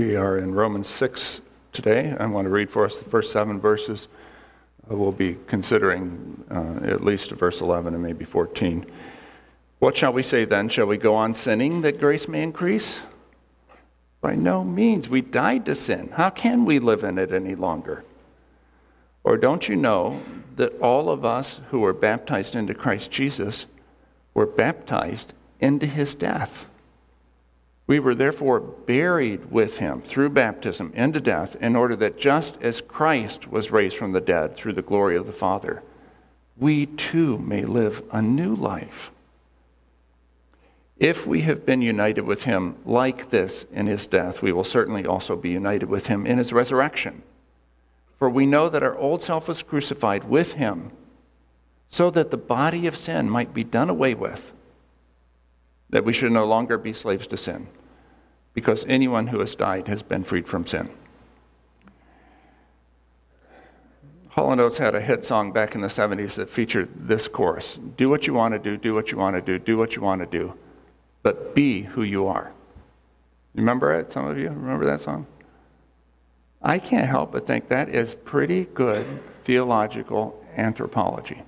We are in Romans 6 today. I want to read for us the first seven verses. Uh, we'll be considering uh, at least verse 11 and maybe 14. What shall we say then? Shall we go on sinning that grace may increase? By no means. We died to sin. How can we live in it any longer? Or don't you know that all of us who were baptized into Christ Jesus were baptized into his death? We were therefore buried with him through baptism into death, in order that just as Christ was raised from the dead through the glory of the Father, we too may live a new life. If we have been united with him like this in his death, we will certainly also be united with him in his resurrection. For we know that our old self was crucified with him so that the body of sin might be done away with, that we should no longer be slaves to sin because anyone who has died has been freed from sin. Hall & Oates had a hit song back in the 70s that featured this chorus Do what you want to do, do what you want to do, do what you want to do, but be who you are. Remember it? Some of you remember that song? I can't help but think that is pretty good theological anthropology.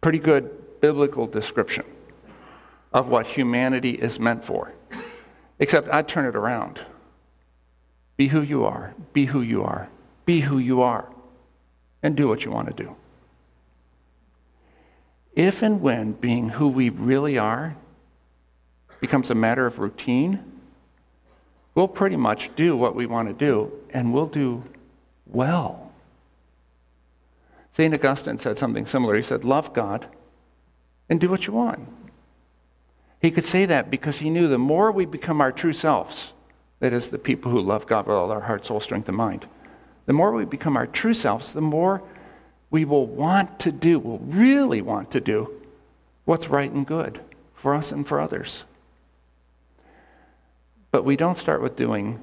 Pretty good biblical description of what humanity is meant for. Except I'd turn it around. Be who you are. Be who you are. Be who you are. And do what you want to do. If and when being who we really are becomes a matter of routine, we'll pretty much do what we want to do, and we'll do well. St. Augustine said something similar. He said, Love God and do what you want. He could say that because he knew the more we become our true selves, that is, the people who love God with all our heart, soul, strength, and mind, the more we become our true selves, the more we will want to do, will really want to do what's right and good for us and for others. But we don't start with doing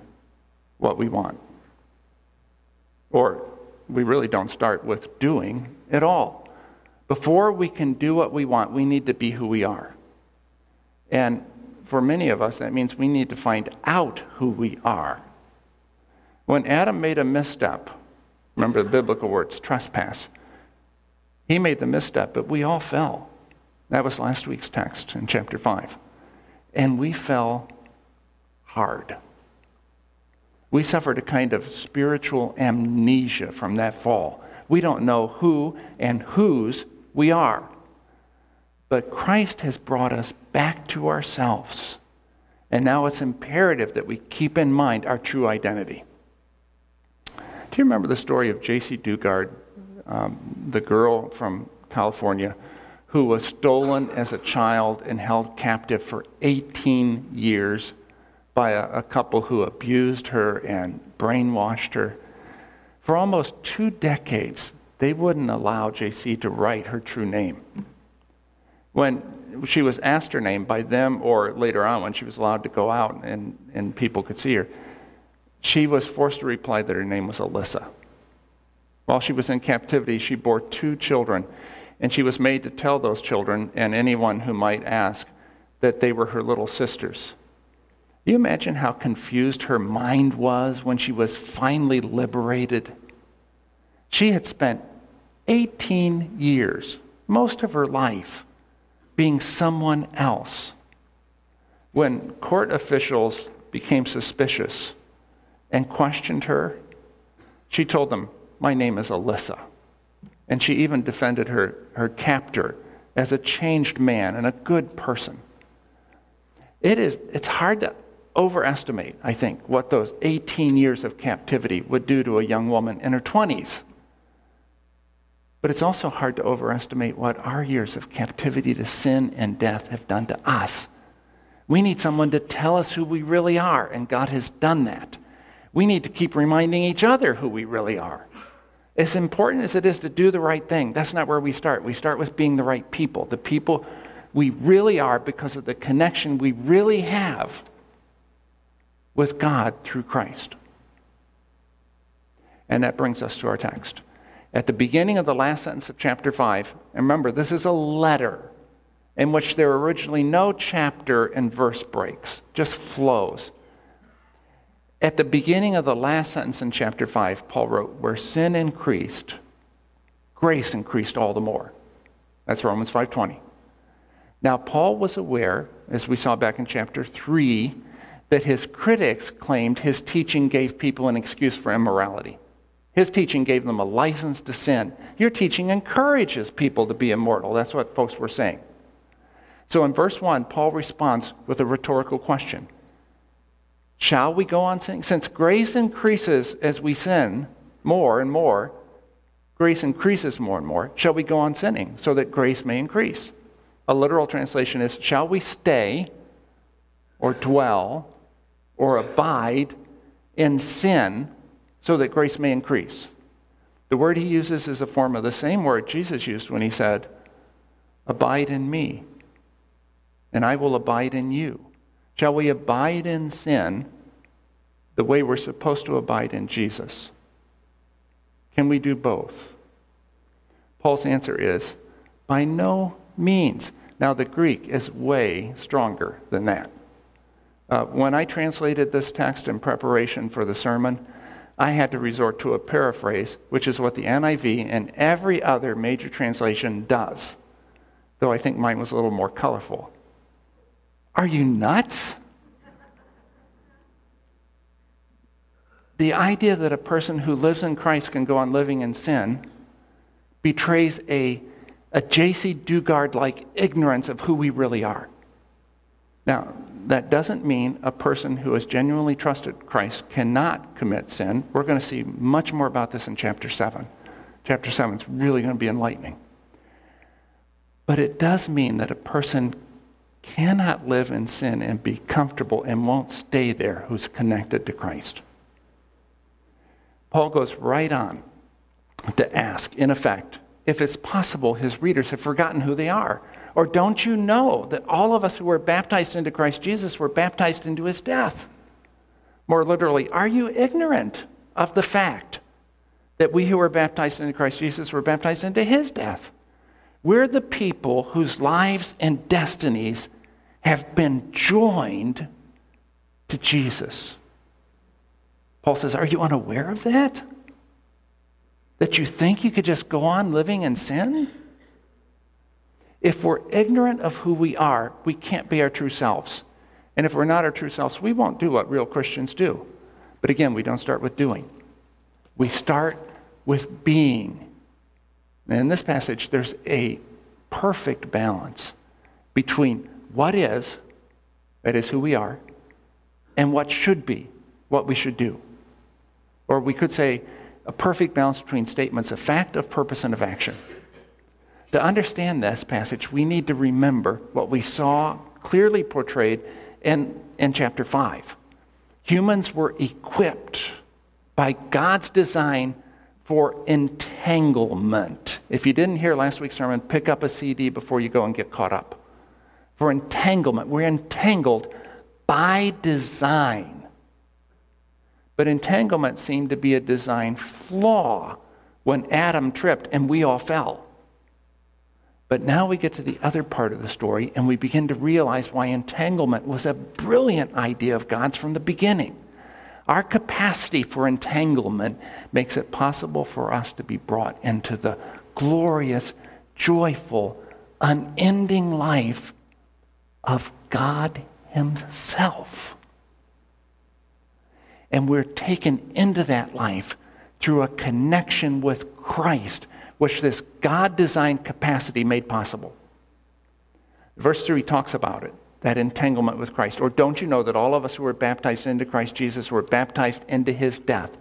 what we want. Or we really don't start with doing at all. Before we can do what we want, we need to be who we are. And for many of us, that means we need to find out who we are. When Adam made a misstep, remember the biblical words, trespass, he made the misstep, but we all fell. That was last week's text in chapter 5. And we fell hard. We suffered a kind of spiritual amnesia from that fall. We don't know who and whose we are. But Christ has brought us back to ourselves. And now it's imperative that we keep in mind our true identity. Do you remember the story of Jaycee Dugard, um, the girl from California who was stolen as a child and held captive for 18 years by a, a couple who abused her and brainwashed her? For almost two decades, they wouldn't allow Jaycee to write her true name. When she was asked her name by them, or later on when she was allowed to go out and, and people could see her, she was forced to reply that her name was Alyssa. While she was in captivity, she bore two children, and she was made to tell those children and anyone who might ask that they were her little sisters. You imagine how confused her mind was when she was finally liberated? She had spent 18 years, most of her life, being someone else. When court officials became suspicious and questioned her, she told them, My name is Alyssa. And she even defended her, her captor as a changed man and a good person. It is, it's hard to overestimate, I think, what those 18 years of captivity would do to a young woman in her 20s. But it's also hard to overestimate what our years of captivity to sin and death have done to us. We need someone to tell us who we really are, and God has done that. We need to keep reminding each other who we really are. As important as it is to do the right thing, that's not where we start. We start with being the right people, the people we really are because of the connection we really have with God through Christ. And that brings us to our text at the beginning of the last sentence of chapter 5. And remember, this is a letter in which there are originally no chapter and verse breaks, just flows. At the beginning of the last sentence in chapter 5, Paul wrote, Where sin increased, grace increased all the more. That's Romans 5:20. Now Paul was aware, as we saw back in chapter 3, that his critics claimed his teaching gave people an excuse for immorality. His teaching gave them a license to sin. Your teaching encourages people to be immortal. That's what folks were saying. So in verse 1, Paul responds with a rhetorical question Shall we go on sinning? Since grace increases as we sin more and more, grace increases more and more, shall we go on sinning so that grace may increase? A literal translation is Shall we stay or dwell or abide in sin so that grace may increase? The word he uses is a form of the same word Jesus used when he said, Abide in me, and I will abide in you. Shall we abide in sin the way we're supposed to abide in Jesus? Can we do both? Paul's answer is by no means. Now, the Greek is way stronger than that. Uh, when I translated this text in preparation for the sermon, I had to resort to a paraphrase, which is what the NIV and every other major translation does, though I think mine was a little more colorful. Are you nuts? The idea that a person who lives in Christ can go on living in sin betrays a, a Jaycee Dugard like ignorance of who we really are. Now, that doesn't mean a person who has genuinely trusted Christ cannot commit sin. We're going to see much more about this in chapter 7. Chapter 7 is really going to be enlightening. But it does mean that a person cannot live in sin and be comfortable and won't stay there who's connected to Christ. Paul goes right on to ask, in effect, if it's possible his readers have forgotten who they are. Or don't you know that all of us who were baptized into Christ Jesus were baptized into his death? More literally, are you ignorant of the fact that we who were baptized into Christ Jesus were baptized into his death? We're the people whose lives and destinies have been joined to Jesus. Paul says, Are you unaware of that? That you think you could just go on living in sin? If we're ignorant of who we are, we can't be our true selves. And if we're not our true selves, we won't do what real Christians do. But again, we don't start with doing, we start with being. And in this passage, there's a perfect balance between what is, that is who we are, and what should be, what we should do. Or we could say a perfect balance between statements of fact, of purpose, and of action. To understand this passage, we need to remember what we saw clearly portrayed in, in chapter 5. Humans were equipped by God's design for entanglement. If you didn't hear last week's sermon, pick up a CD before you go and get caught up. For entanglement, we're entangled by design. But entanglement seemed to be a design flaw when Adam tripped and we all fell. But now we get to the other part of the story and we begin to realize why entanglement was a brilliant idea of God's from the beginning. Our capacity for entanglement makes it possible for us to be brought into the glorious, joyful, unending life of God Himself. And we're taken into that life through a connection with Christ, which this God designed capacity made possible. Verse 3 talks about it that entanglement with Christ. Or don't you know that all of us who were baptized into Christ Jesus were baptized into his death?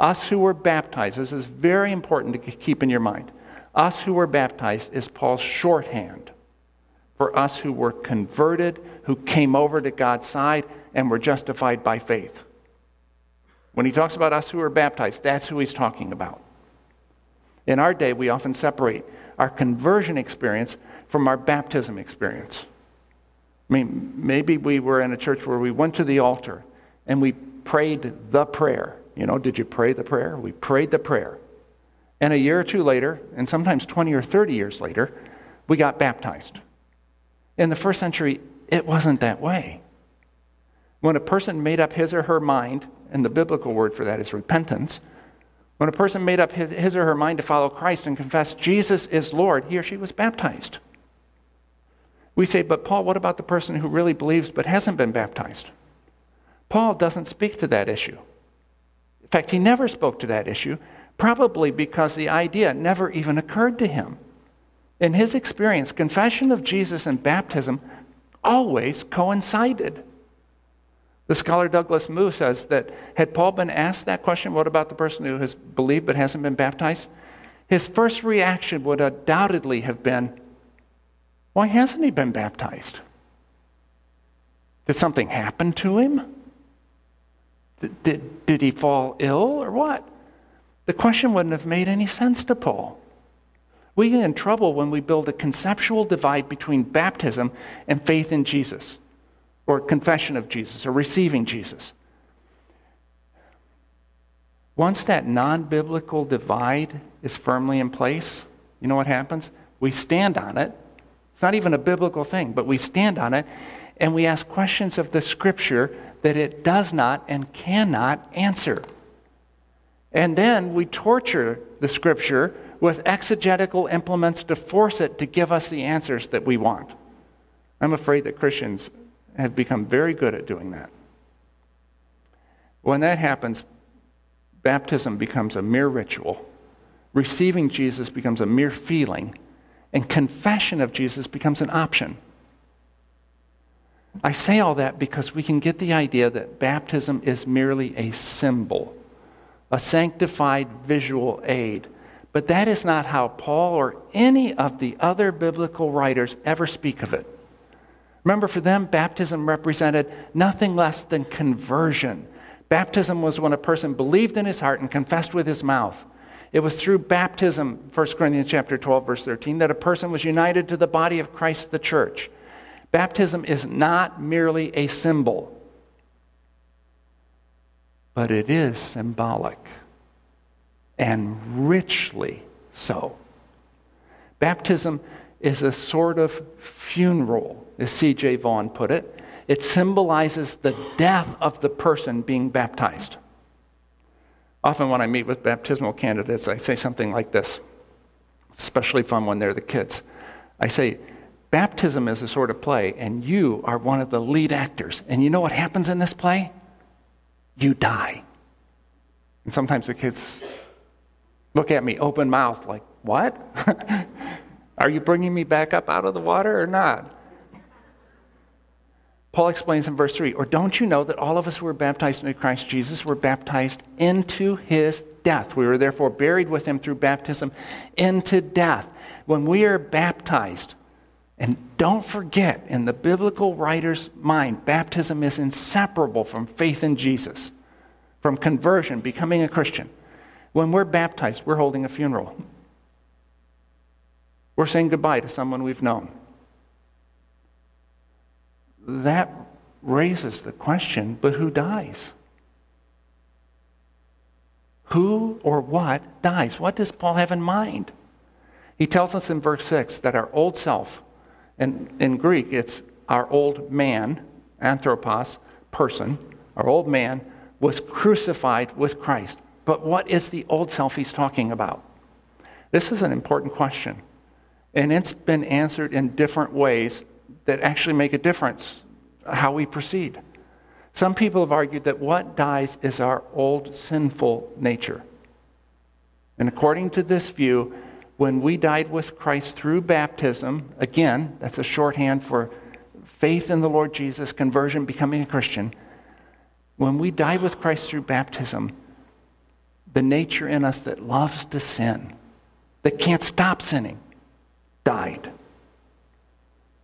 Us who were baptized, this is very important to keep in your mind. Us who were baptized is Paul's shorthand for us who were converted, who came over to God's side, and were justified by faith. When he talks about us who are baptized, that's who he's talking about. In our day, we often separate our conversion experience from our baptism experience. I mean, maybe we were in a church where we went to the altar and we prayed the prayer. You know, did you pray the prayer? We prayed the prayer. And a year or two later, and sometimes 20 or 30 years later, we got baptized. In the first century, it wasn't that way. When a person made up his or her mind, and the biblical word for that is repentance, when a person made up his, or her mind to follow Christ and confess Jesus is Lord, he or she was baptized. We say, but Paul, what about the person who really believes but hasn't been baptized? Paul doesn't speak to that issue. In fact, he never spoke to that issue, probably because the idea never even occurred to him. In his experience, confession of Jesus and baptism always coincided. The scholar Douglas Moo says that had Paul been asked that question, what about the person who has believed but hasn't been baptized? His first reaction would undoubtedly have been, why hasn't he been baptized? Did something happen to him? Did, did, did he fall ill or what? The question wouldn't have made any sense to Paul. We get in trouble when we build a conceptual divide between baptism and faith in Jesus, or confession of Jesus, or receiving Jesus. Once that non biblical divide is firmly in place, you know what happens? We stand on it. It's not even a biblical thing, but we stand on it and we ask questions of the scripture that it does not and cannot answer. And then we torture the scripture with exegetical implements to force it to give us the answers that we want. I'm afraid that Christians have become very good at doing that. When that happens, baptism becomes a mere ritual, receiving Jesus becomes a mere feeling, and confession of Jesus becomes an option. I say all that because we can get the idea that baptism is merely a symbol, a sanctified visual aid but that is not how Paul or any of the other biblical writers ever speak of it. Remember, for them, baptism represented nothing less than conversion. Baptism was when a person believed in his heart and confessed with his mouth. It was through baptism, 1 Corinthians chapter 12, verse 13, that a person was united to the body of Christ, the church. Baptism is not merely a symbol, but it is symbolic and richly so. Baptism is a sort of funeral, as C.J. Vaughan put it. It symbolizes the death of the person being baptized. Often, when I meet with baptismal candidates, I say something like this, especially fun when they're the kids. I say, Baptism is a sort of play, and you are one of the lead actors. And you know what happens in this play? You die. And sometimes the kids look at me open mouth, like, What? Are you bringing me back up out of the water or not? Paul explains in verse 3 Or don't you know that all of us who were baptized into Christ Jesus were baptized into his death? We were therefore buried with him through baptism into death. When we are baptized, and don't forget, in the biblical writer's mind, baptism is inseparable from faith in Jesus, from conversion, becoming a Christian. When we're baptized, we're holding a funeral. We're saying goodbye to someone we've known. That raises the question but who dies? Who or what dies? What does Paul have in mind? He tells us in verse 6 that our old self, and in Greek it's our old man, anthropos, person, our old man was crucified with Christ. But what is the old self he's talking about? This is an important question. And it's been answered in different ways that actually make a difference uh, how we proceed. Some people have argued that what dies is our old sinful nature. And according to this view, when we died with Christ through baptism, again, that's a shorthand for faith in the Lord Jesus, conversion, becoming a Christian. When we died with Christ through baptism, the nature in us that loves to sin, that can't stop sinning, died.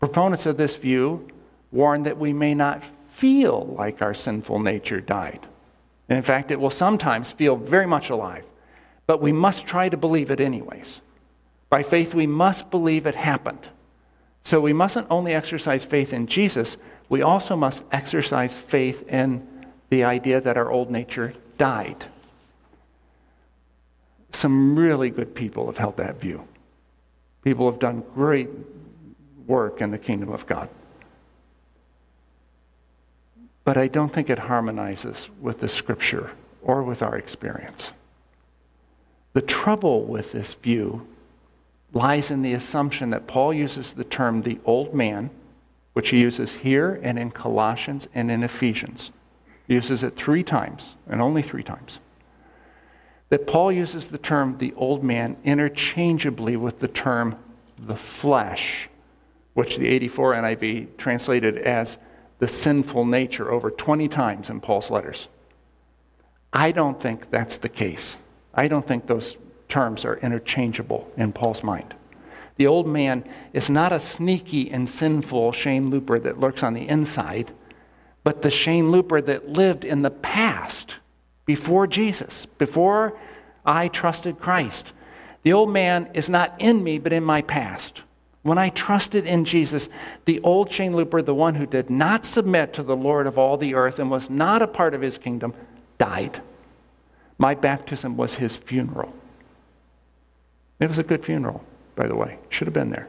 Proponents of this view warn that we may not feel like our sinful nature died. And in fact, it will sometimes feel very much alive, but we must try to believe it anyways. By faith, we must believe it happened. So we mustn't only exercise faith in Jesus, we also must exercise faith in the idea that our old nature died. Some really good people have held that view. People have done great work in the kingdom of God. but I don't think it harmonizes with the scripture or with our experience. The trouble with this view lies in the assumption that Paul uses the term the old man, which he uses here and in Colossians and in Ephesians. He uses it three times, and only three times. That Paul uses the term the old man interchangeably with the term the flesh, which the 84 NIV translated as the sinful nature over 20 times in Paul's letters. I don't think that's the case. I don't think those terms are interchangeable in Paul's mind. The old man is not a sneaky and sinful Shane Looper that lurks on the inside, but the Shane Looper that lived in the past before Jesus, before I trusted Christ. The old man is not in me, but in my past. When I trusted in Jesus, the old Shane Looper, the one who did not submit to the Lord of all the earth and was not a part of his kingdom, died. My baptism was his funeral. It was a good funeral, by the way. Should have been there.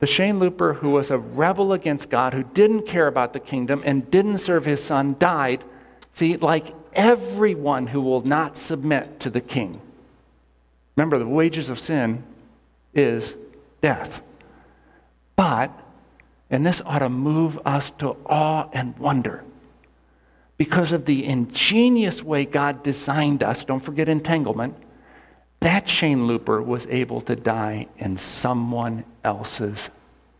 The Shane Looper, who was a rebel against God, who didn't care about the kingdom and didn't serve his son, died. See, like everyone who will not submit to the king. Remember, the wages of sin is death. But, and this ought to move us to awe and wonder, because of the ingenious way God designed us, don't forget entanglement, that Shane Looper was able to die in someone else's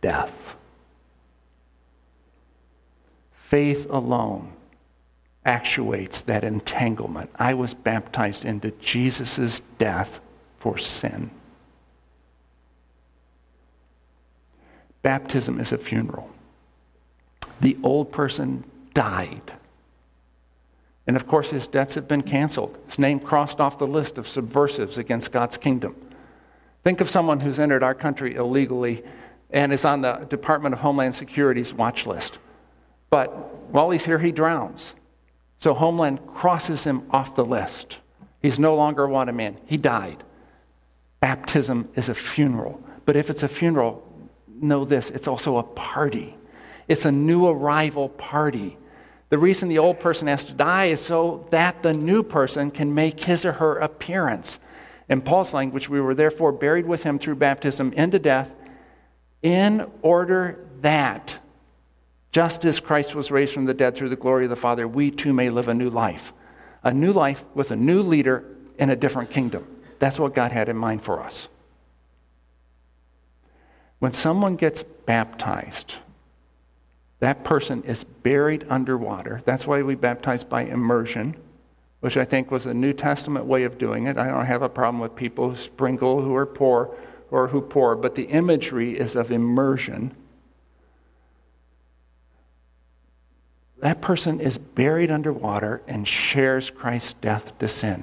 death. Faith alone actuates that entanglement. I was baptized into Jesus' death for sin. Baptism is a funeral. The old person died. And of course, his debts have been canceled. His name crossed off the list of subversives against God's kingdom. Think of someone who's entered our country illegally and is on the Department of Homeland Security's watch list. But while he's here, he drowns. So Homeland crosses him off the list. He's no longer a wanted man. He died. Baptism is a funeral. But if it's a funeral, know this it's also a party. It's a new arrival party. The reason the old person has to die is so that the new person can make his or her appearance. In Paul's language, we were therefore buried with him through baptism into death, in order that, just as Christ was raised from the dead through the glory of the Father, we too may live a new life. A new life with a new leader in a different kingdom. That's what God had in mind for us. When someone gets baptized, that person is buried underwater. That's why we baptize by immersion, which I think was a New Testament way of doing it. I don't have a problem with people who sprinkle who are poor or who pour, but the imagery is of immersion. That person is buried underwater and shares Christ's death to sin.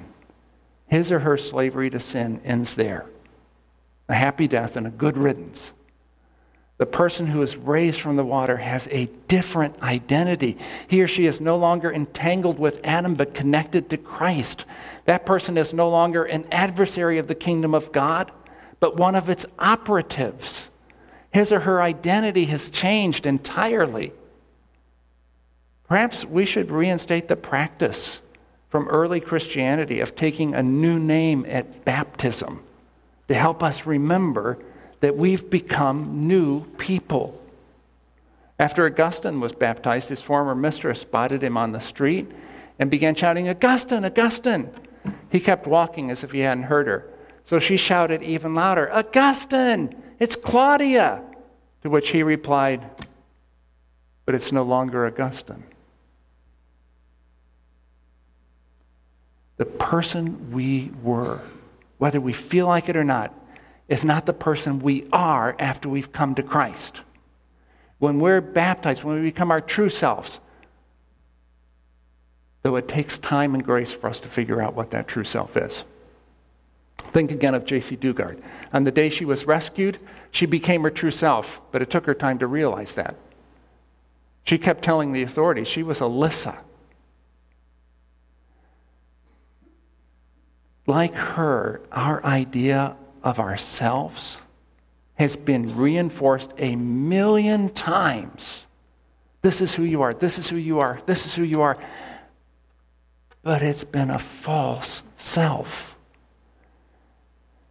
His or her slavery to sin ends there. A happy death and a good riddance. The person who is raised from the water has a different identity. He or she is no longer entangled with Adam, but connected to Christ. That person is no longer an adversary of the kingdom of God, but one of its operatives. His or her identity has changed entirely. Perhaps we should reinstate the practice from early Christianity of taking a new name at baptism to help us remember that we've become new people. After Augustine was baptized, his former mistress spotted him on the street and began shouting, Augustine, Augustine. He kept walking as if he hadn't heard her. So she shouted even louder, Augustine, it's Claudia. To which he replied, But it's no longer Augustine. The person we were, whether we feel like it or not, is not the person we are after we've come to Christ. When we're baptized, when we become our true selves, though it takes time and grace for us to figure out what that true self is. Think again of Jaycee Dugard. On the day she was rescued, she became her true self, but it took her time to realize that. She kept telling the authorities she was Alyssa. Like her, our idea of ourselves has been reinforced a million times. This is who you are. This is who you are. This is who you are. But it's been a false self.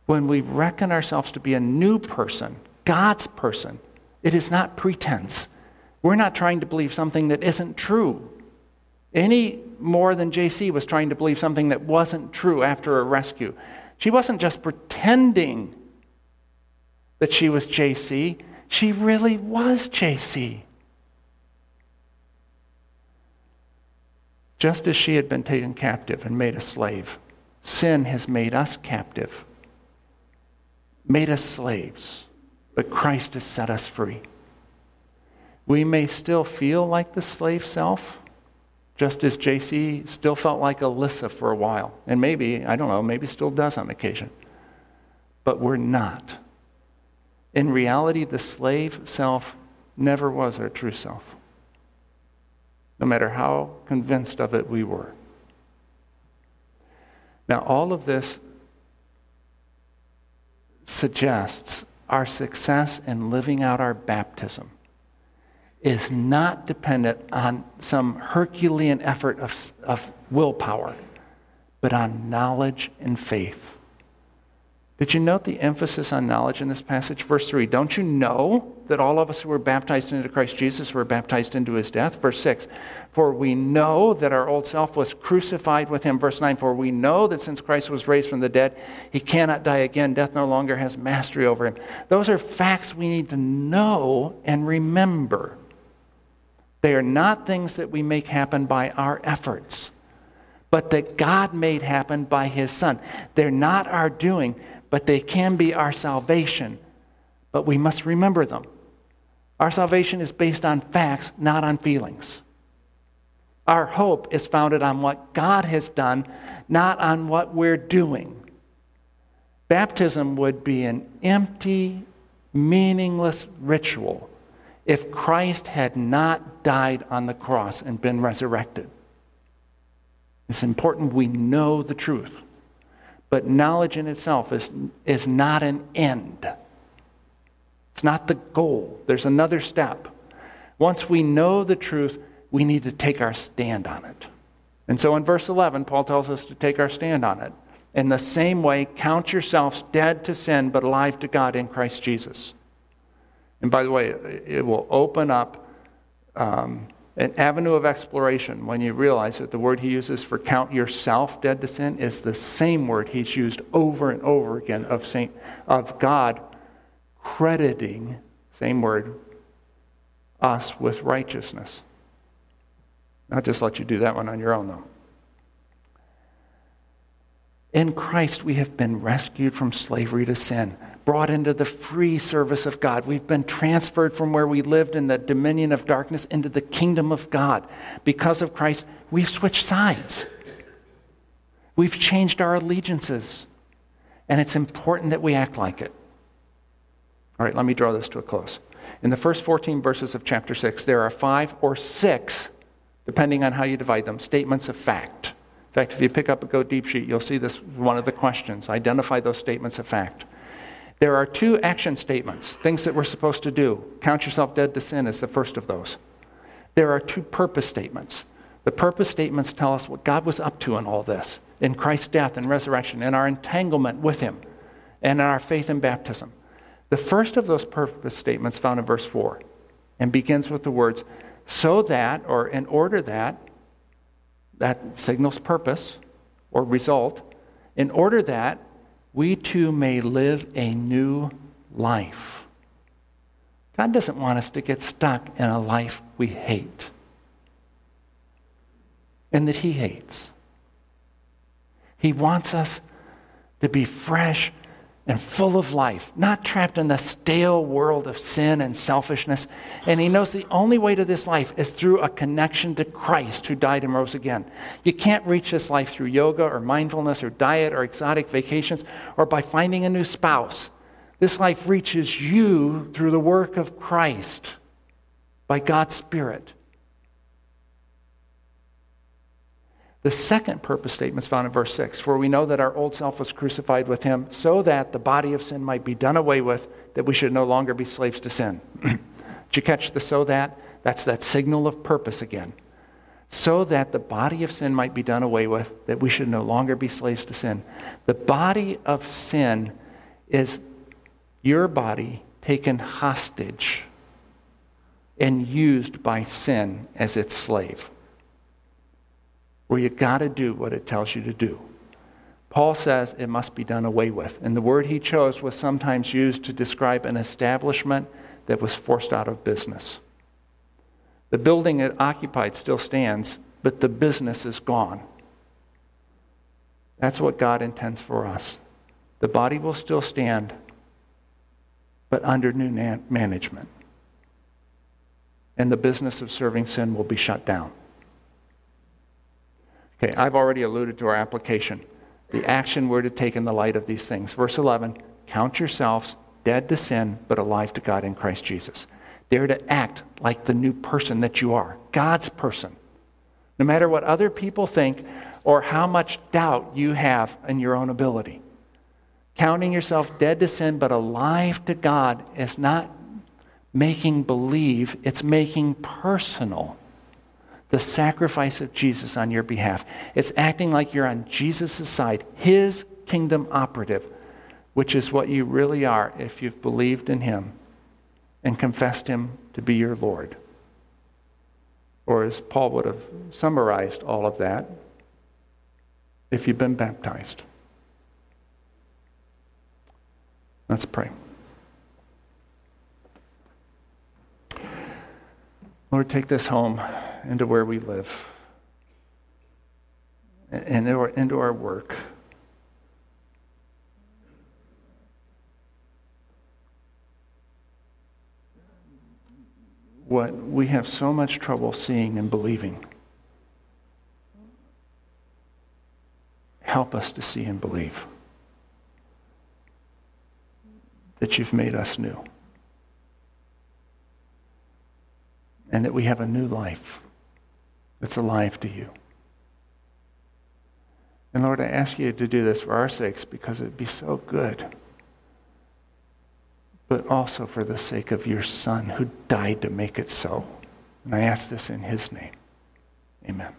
When we reckon ourselves to be a new person, God's person, it is not pretense. We're not trying to believe something that isn't true. Any more than Jaycee was trying to believe something that wasn't true after a rescue. She wasn't just pretending that she was Jaycee, she really was Jaycee. Just as she had been taken captive and made a slave, sin has made us captive, made us slaves, but Christ has set us free. We may still feel like the slave self, just as Jaycee still felt like Alyssa for a while. And maybe, I don't know, maybe still does on occasion. But we're not. In reality, the slave self never was our true self, no matter how convinced of it we were. Now, all of this suggests our success in living out our baptism is not dependent on some Herculean effort of, of willpower, but on knowledge and faith. Did you note the emphasis on knowledge in this passage? Verse 3 Don't you know that all of us who were baptized into Christ Jesus were baptized into his death? Verse 6 For we know that our old self was crucified with him. Verse 9 For we know that since Christ was raised from the dead, he cannot die again. Death no longer has mastery over him. Those are facts we need to know and remember. They are not things that we make happen by our efforts, but that God made happen by his Son. They're not our doing but they can be our salvation. But we must remember them. Our salvation is based on facts, not on feelings. Our hope is founded on what God has done, not on what we're doing. Baptism would be an empty, meaningless ritual if Christ had not died on the cross and been resurrected. It's important we know the truth. But knowledge in itself is, is not an end. It's not the goal. There's another step. Once we know the truth, we need to take our stand on it. And so in verse 11, Paul tells us to take our stand on it. In the same way, count yourselves dead to sin, but alive to God in Christ Jesus. And by the way, it will open up um, an avenue of exploration when you realize that the word he uses for count yourself dead to sin is the same word he's used over and over again of Saint of God crediting, same word, us with righteousness. I'll just let you do that one on your own though. In Christ, we have been rescued from slavery to sin brought into the free service of God. We've been transferred from where we lived in the dominion of darkness into the kingdom of God. Because of Christ, we've switched sides. We've changed our allegiances. And it's important that we act like it. All right, let me draw this to a close. In the first 14 verses of chapter 6, there are five or six, depending on how you divide them, statements of fact. In fact, if you pick up a Go Deep sheet, you'll see this one of the questions. Identify those statements of fact. There are two action statements, things that we're supposed to do. Count yourself dead to sin is the first of those. There are two purpose statements. The purpose statements tell us what God was up to in all this, in Christ's death and resurrection, in our entanglement with Him, and in our faith in baptism. The first of those purpose statements found in verse 4 and begins with the words, so that, or in order that, that signals purpose or result, in order that we too may live a new life. God doesn't want us to get stuck in a life we hate and that He hates. He wants us to be fresh and full of life, not trapped in the stale world of sin and selfishness. And he knows the only way to this life is through a connection to Christ who died and rose again. You can't reach this life through yoga or mindfulness or diet or exotic vacations or by finding a new spouse. This life reaches you through the work of Christ by God's Spirit. The second purpose statement is found in verse 6 For we know that our old self was crucified with him so that the body of sin might be done away with, that we should no longer be slaves to sin. Did you catch the so that? That's that signal of purpose again. So that the body of sin might be done away with, that we should no longer be slaves to sin. The body of sin is your body taken hostage and used by sin as its slave. Where you got to do what it tells you to do. Paul says it must be done away with. And the word he chose was sometimes used to describe an establishment that was forced out of business. The building it occupied still stands, but the business is gone. That's what God intends for us. The body will still stand, but under new management. And the business of serving sin will be shut down. Okay, I've already alluded to our application. The action we're to take in the light of these things. Verse 11 Count yourselves dead to sin, but alive to God in Christ Jesus. Dare to act like the new person that you are, God's person. No matter what other people think or how much doubt you have in your own ability. Counting yourself dead to sin but alive to God is not making believe, it's making personal the sacrifice of Jesus on your behalf. It's acting like you're on Jesus' side, his kingdom operative, which is what you really are if you've believed in him and confessed him to be your Lord. Or as Paul would have summarized all of that, if you've been baptized. Let's pray. Lord, take this home into where we live and into our, work. What we have so much trouble seeing and believing. Help us to see and believe that you've made us new. And that we have a new life that's alive to you. And Lord, I ask you to do this for our sakes because it'd be so good, but also for the sake of your Son who died to make it so. And I ask this in his name. Amen.